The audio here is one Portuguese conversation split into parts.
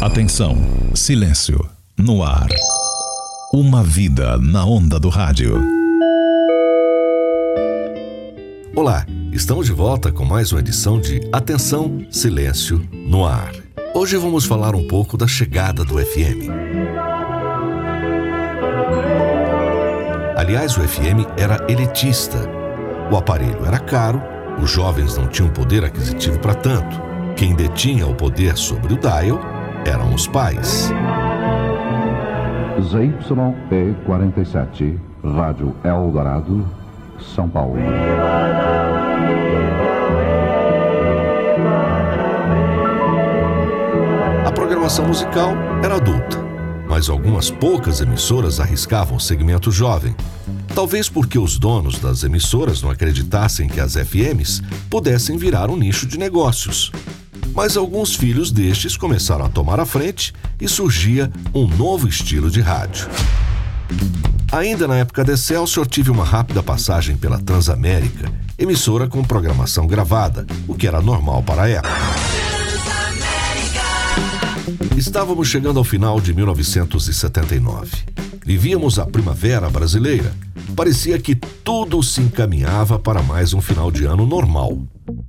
Atenção, silêncio, no ar. Uma vida na onda do rádio. Olá, estamos de volta com mais uma edição de Atenção, Silêncio, no ar. Hoje vamos falar um pouco da chegada do FM. Aliás, o FM era elitista. O aparelho era caro, os jovens não tinham poder aquisitivo para tanto. Quem detinha o poder sobre o dial eram os pais. ZYP47, Rádio Eldorado, São Paulo. A programação musical era adulta, mas algumas poucas emissoras arriscavam o segmento jovem. Talvez porque os donos das emissoras não acreditassem que as FMs pudessem virar um nicho de negócios mas alguns filhos destes começaram a tomar a frente e surgia um novo estilo de rádio. Ainda na época de Excelsior, tive uma rápida passagem pela Transamérica, emissora com programação gravada, o que era normal para a época. Estávamos chegando ao final de 1979. Vivíamos a primavera brasileira. Parecia que tudo se encaminhava para mais um final de ano normal.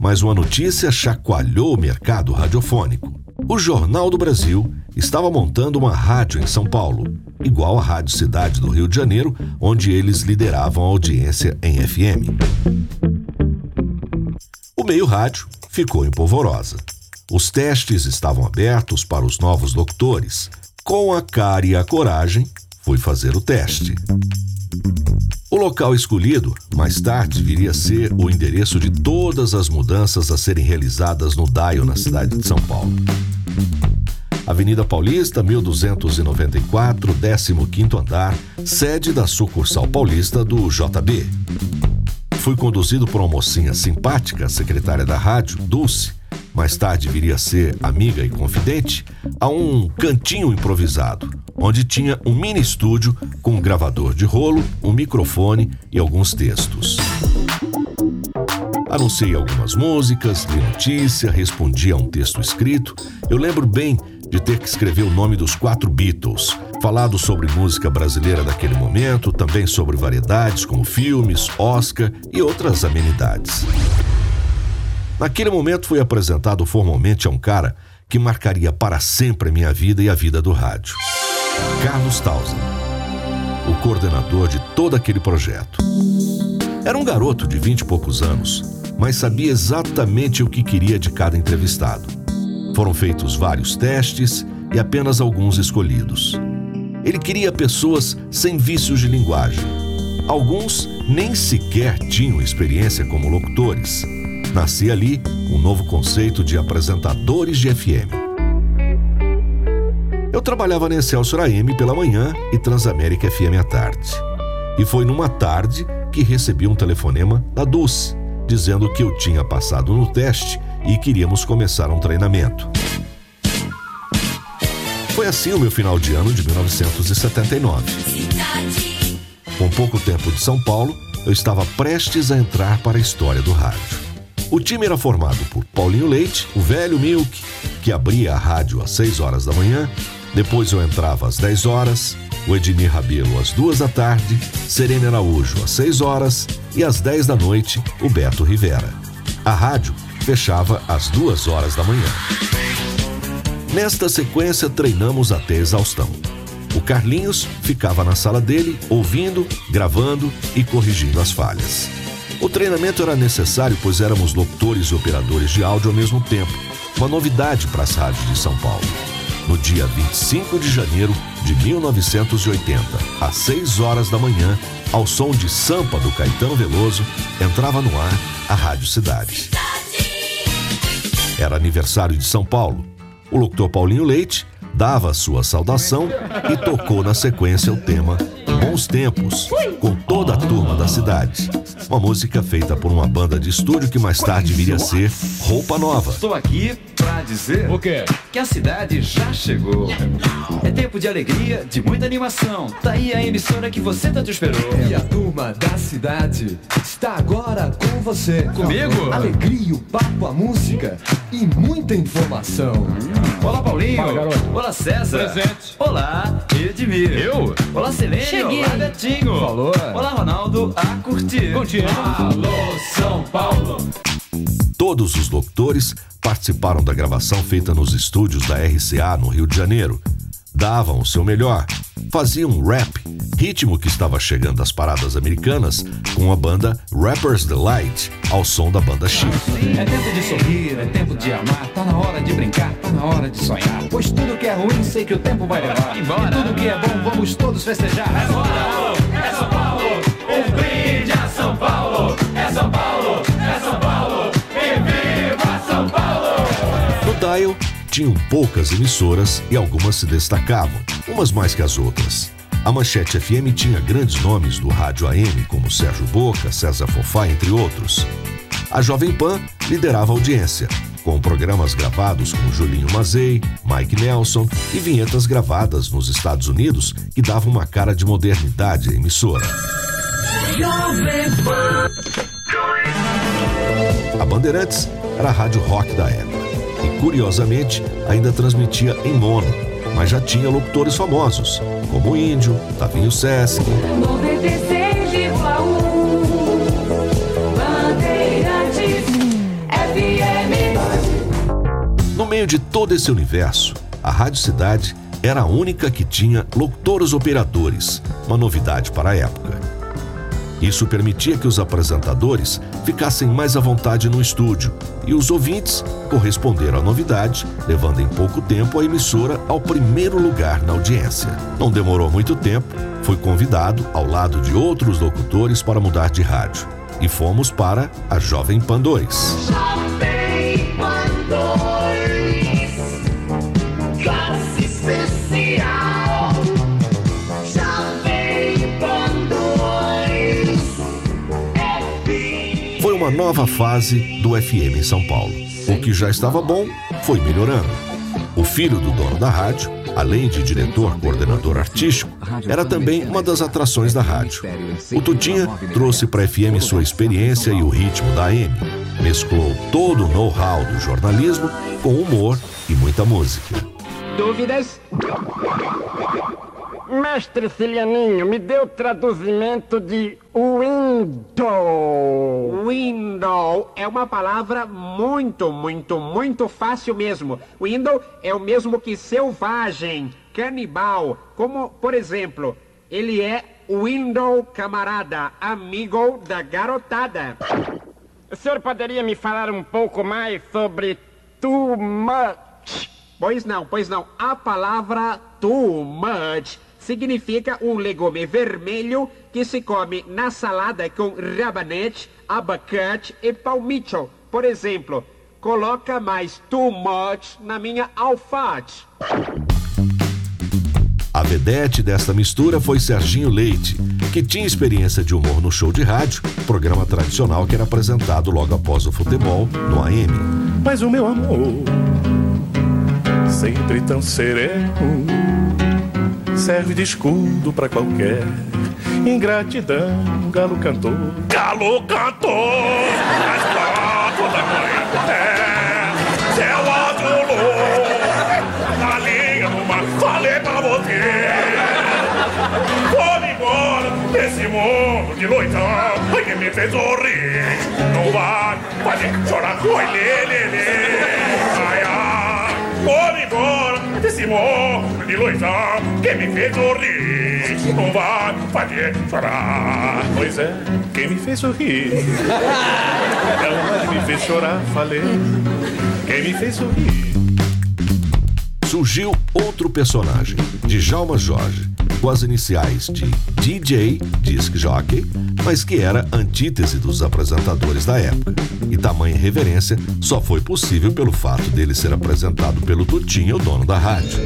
Mas uma notícia chacoalhou o mercado radiofônico. O Jornal do Brasil estava montando uma rádio em São Paulo, igual à Rádio Cidade do Rio de Janeiro, onde eles lideravam a audiência em FM. O meio rádio ficou em polvorosa. Os testes estavam abertos para os novos locutores. Com a cara e a coragem, fui fazer o teste. O local escolhido, mais tarde, viria a ser o endereço de todas as mudanças a serem realizadas no DAIO na cidade de São Paulo. Avenida Paulista, 1294, 15º andar, sede da sucursal paulista do JB. Fui conduzido por uma mocinha simpática, secretária da rádio, Dulce, mais tarde viria a ser amiga e confidente, a um cantinho improvisado, onde tinha um mini estúdio com um gravador de rolo, um microfone e alguns textos. Anunciei algumas músicas, li notícia, respondi a um texto escrito. Eu lembro bem de ter que escrever o nome dos quatro Beatles, falado sobre música brasileira daquele momento, também sobre variedades como filmes, Oscar e outras amenidades. Naquele momento fui apresentado formalmente a um cara que marcaria para sempre a minha vida e a vida do rádio. Carlos Tausen, o coordenador de todo aquele projeto. Era um garoto de vinte e poucos anos, mas sabia exatamente o que queria de cada entrevistado. Foram feitos vários testes e apenas alguns escolhidos. Ele queria pessoas sem vícios de linguagem. Alguns nem sequer tinham experiência como locutores Nascia ali um novo conceito de apresentadores de FM. Eu trabalhava na Excelsior AM pela manhã e Transamérica FM à tarde. E foi numa tarde que recebi um telefonema da Dulce, dizendo que eu tinha passado no teste e queríamos começar um treinamento. Foi assim o meu final de ano de 1979. Com pouco tempo de São Paulo, eu estava prestes a entrar para a história do rádio. O time era formado por Paulinho Leite, o velho Milk, que abria a rádio às 6 horas da manhã, depois eu entrava às 10 horas, o Edmir Rabelo às 2 da tarde, Serena Araújo às 6 horas e às 10 da noite, o Beto Rivera. A rádio fechava às 2 horas da manhã. Nesta sequência, treinamos até exaustão. O Carlinhos ficava na sala dele, ouvindo, gravando e corrigindo as falhas. O treinamento era necessário, pois éramos locutores e operadores de áudio ao mesmo tempo, uma novidade para as rádios de São Paulo. No dia 25 de janeiro de 1980, às 6 horas da manhã, ao som de Sampa do Caetano Veloso, entrava no ar a Rádio Cidade. Era aniversário de São Paulo. O locutor Paulinho Leite dava sua saudação e tocou na sequência o tema Bons Tempos, com toda a turma da cidade. Uma música feita por uma banda de estúdio que mais tarde viria a ser Roupa Nova. Estou aqui pra dizer o quê? Que a cidade já chegou. É tempo de alegria, de muita animação. Tá aí a emissora que você tanto esperou. E a turma da cidade está agora com você. Comigo? Alegria, o papo, a música e muita informação. Olá, Paulinho. Fala, garoto. Olá, César. Presente. Olá, Edmir. Eu? Olá, Selene. Cheguei. Olá, Betinho. Falou. Olá, Ronaldo. A curtir. Curtindo. Alô, São Paulo. Todos os locutores participaram da gravação feita nos estúdios da RCA no Rio de Janeiro. Davam o seu melhor, faziam rap, ritmo que estava chegando às paradas americanas, com a banda Rappers Delight, ao som da banda Chico. É tempo de sorrir, é tempo de amar, tá na hora de brincar, tá na hora de sonhar. Pois tudo que é ruim, sei que o tempo vai levar. E tudo que é bom, vamos todos festejar. É São Paulo, é São Paulo, Paulo. É São Paulo, é São Paulo, e viva São Paulo! No Dial, tinham poucas emissoras e algumas se destacavam, umas mais que as outras. A Manchete FM tinha grandes nomes do rádio AM, como Sérgio Boca, César Fofá, entre outros. A Jovem Pan liderava a audiência, com programas gravados com Julinho Mazei, Mike Nelson e vinhetas gravadas nos Estados Unidos que davam uma cara de modernidade à emissora. A Bandeirantes era a rádio rock da época e, curiosamente, ainda transmitia em mono, mas já tinha locutores famosos, como o Índio, Tavinho Sesc, 96,1 Bandeirantes FM. No meio de todo esse universo, a Rádio Cidade era a única que tinha locutores operadores, uma novidade para a época. Isso permitia que os apresentadores ficassem mais à vontade no estúdio e os ouvintes corresponderam à novidade, levando em pouco tempo a emissora ao primeiro lugar na audiência. Não demorou muito tempo, fui convidado, ao lado de outros locutores, para mudar de rádio. E fomos para a Jovem Pan 2. Jovem nova fase do FM em São Paulo. O que já estava bom foi melhorando. O filho do dono da rádio, além de diretor coordenador artístico, era também uma das atrações da rádio. O Tutinha trouxe para a FM sua experiência e o ritmo da AM. Mesclou todo o know-how do jornalismo com humor e muita música. Dúvidas? Mestre Cilianinho, me dê o traduzimento de window. Window é uma palavra muito, muito, muito fácil mesmo. Window é o mesmo que selvagem, canibal. Como, por exemplo, ele é window camarada, amigo da garotada. O senhor poderia me falar um pouco mais sobre too much? Pois não, pois não. A palavra too much significa um legume vermelho que se come na salada com rabanete, abacate e palmito. Por exemplo, coloca mais too much na minha alface. A vedete desta mistura foi Serginho Leite, que tinha experiência de humor no show de rádio, programa tradicional que era apresentado logo após o futebol no AM. Mas o meu amor, sempre tão sereno, serve de escudo pra qualquer ingratidão. Galo cantor, galo cantor, nas quatro da manhã, é, céu azulou, na linha mar, falei pra você. Vou embora desse mundo de loitão, ai que me fez sorrir, não vai fazer chorar, oi lê, lê, lê, ai, ai, vou embora desse mundo de loitão, que me fez sorrir, não vai fazer chorar. Pois é, quem me fez sorrir, ela me fez chorar, falei, quem me fez sorrir. surgiu outro personagem, Djalma Jorge, com as iniciais de DJ, disc jockey, mas que era antítese dos apresentadores da época. E tamanha reverência só foi possível pelo fato dele ser apresentado pelo Tutinho, o dono da rádio.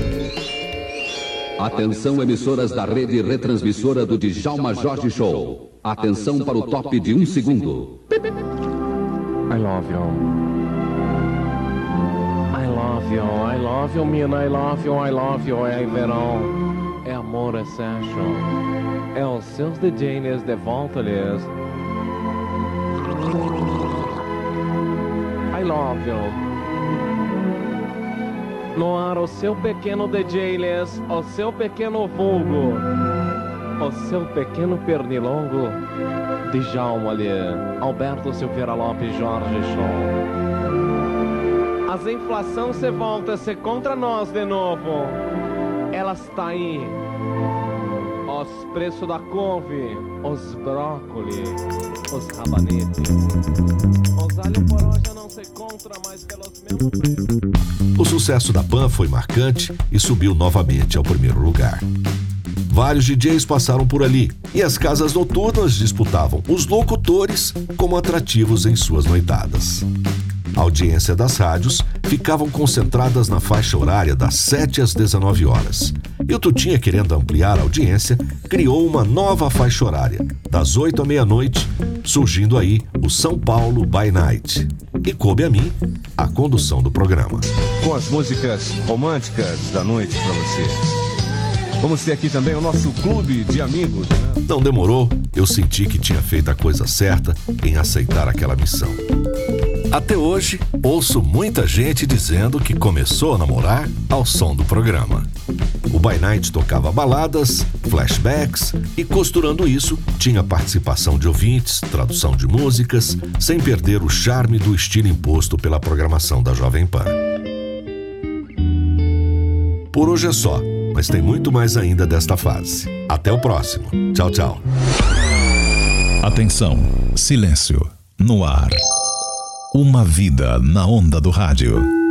Atenção, emissoras da rede retransmissora do Djalma Jorge Show. Atenção para o top de um segundo. I love you. I love you, I love you, mina, I love you, I love you, é verão. É amor, sexo. É os seus DJs de volta, lhes. I love you. No ar o seu pequeno DJ Les, o seu pequeno vulgo, o seu pequeno pernilongo, Djalma ali, Alberto Silveira Lopes, Jorge Show. As inflação se volta, se contra nós de novo. Ela está aí. Os preços da couve, os brócolis, os rabanetes. Os alho poró já não se encontra mais pelos meus. O sucesso da Pan foi marcante e subiu novamente ao primeiro lugar. Vários DJs passaram por ali e as casas noturnas disputavam os locutores como atrativos em suas noitadas. A audiência das rádios ficavam concentradas na faixa horária das 7 às 19 horas. E o Tutinha, querendo ampliar a audiência, criou uma nova faixa horária, das 8 à meia-noite, surgindo aí o São Paulo by Night. E coube a mim a condução do programa. Com as músicas românticas da noite para você. Vamos ter aqui também o nosso clube de amigos. Né? Não demorou, eu senti que tinha feito a coisa certa em aceitar aquela missão. Até hoje, ouço muita gente dizendo que começou a namorar ao som do programa. O By Night tocava baladas, flashbacks e, costurando isso, tinha participação de ouvintes, tradução de músicas, sem perder o charme do estilo imposto pela programação da Jovem Pan. Por hoje é só, mas tem muito mais ainda desta fase. Até o próximo. Tchau, tchau. Atenção, silêncio, no ar. Uma vida na onda do rádio.